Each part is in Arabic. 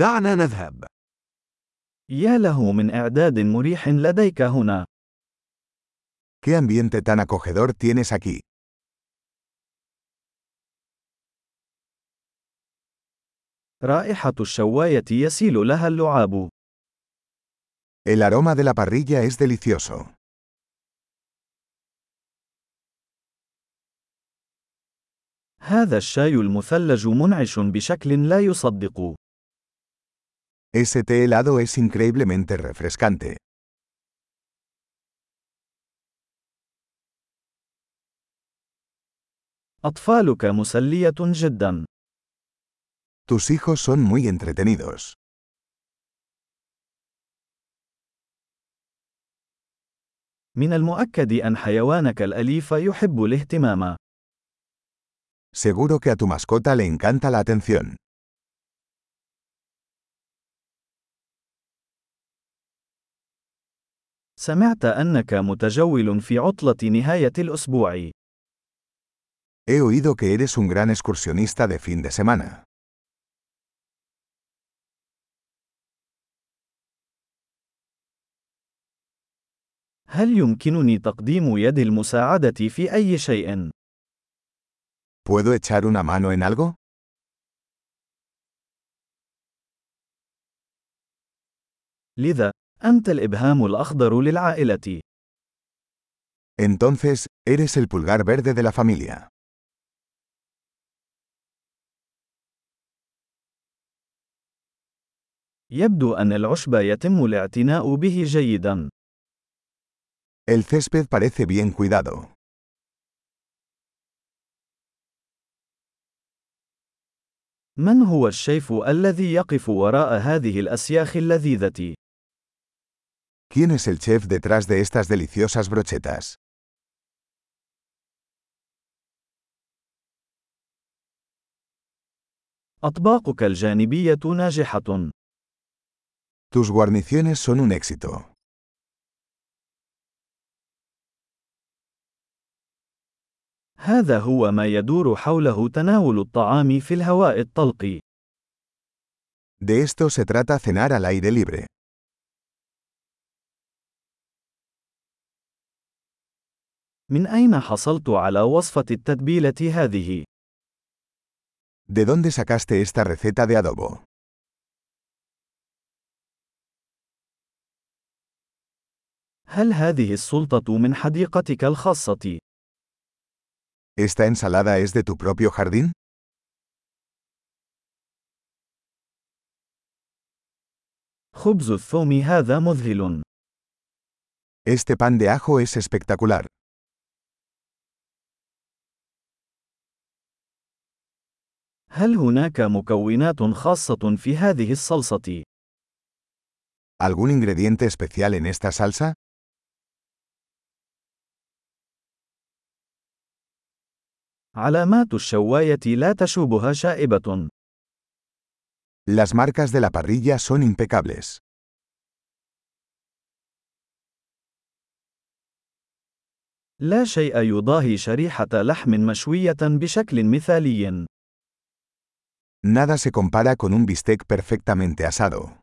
دعنا نذهب. يا له من إعداد مريح لديك هنا. ¿Qué ambiente tan acogedor tienes aquí? رائحة الشواية يسيل لها اللعاب. El aroma de la parrilla es delicioso. هذا الشاي المثلج منعش بشكل لا يصدق. Ese té helado es increíblemente refrescante. أطفالك مسلية جدا. Tus hijos son muy entretenidos. من المؤكد أن حيوانك الأليف يحب الاهتمام. Seguro que a tu mascota le encanta la atención. سمعت أنك متجول في عطلة نهاية الأسبوع. He oído que eres un gran excursionista de fin de semana. هل يمكنني تقديم يد المساعدة في أي شيء؟ ¿Puedo echar una mano en algo? لذا، أنت الإبهام الأخضر للعائلة. Entonces, eres el pulgar verde de la familia. يبدو أن العشب يتم الاعتناء به جيدا. El césped parece bien cuidado. من هو الشيف الذي يقف وراء هذه الأسياخ اللذيذة؟ ¿Quién es el chef detrás de estas deliciosas brochetas? أطباقك الجانبية ناجحة. Tus guarniciones son un éxito. هذا هو ما يدور حوله تناول الطعام في الهواء الطلق. De esto se trata cenar al aire libre. من أين حصلت على وصفة التتبيلة هذه؟ ¿De dónde sacaste esta receta de adobo? هل هذه السلطة من حديقتك الخاصة؟ ¿Esta ensalada es de tu propio jardín? خبز الثوم هذا مذهل. Este pan de ajo es espectacular. هل هناك مكونات خاصة في هذه الصلصة؟ ¿Algún ingrediente especial en esta salsa? علامات الشواية لا تشوبها شائبة. Las marcas de la parrilla son impecables. لا شيء يضاهي شريحة لحم مشوية بشكل مثالي. Nada se compara con un bistec perfectamente asado.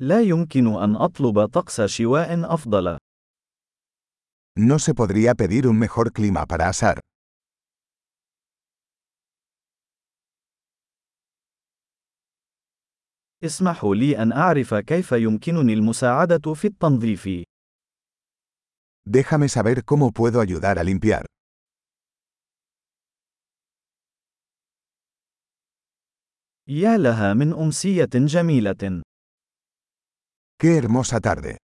لا يمكن أن أطلب طقس شواء أفضل. No se podría pedir un mejor clima para asar. اسمحوا لي أن أعرف كيف يمكنني المساعدة في التنظيف. Déjame saber cómo puedo ayudar a limpiar. يا لها من أمسية جميلة. ¡Qué hermosa tarde!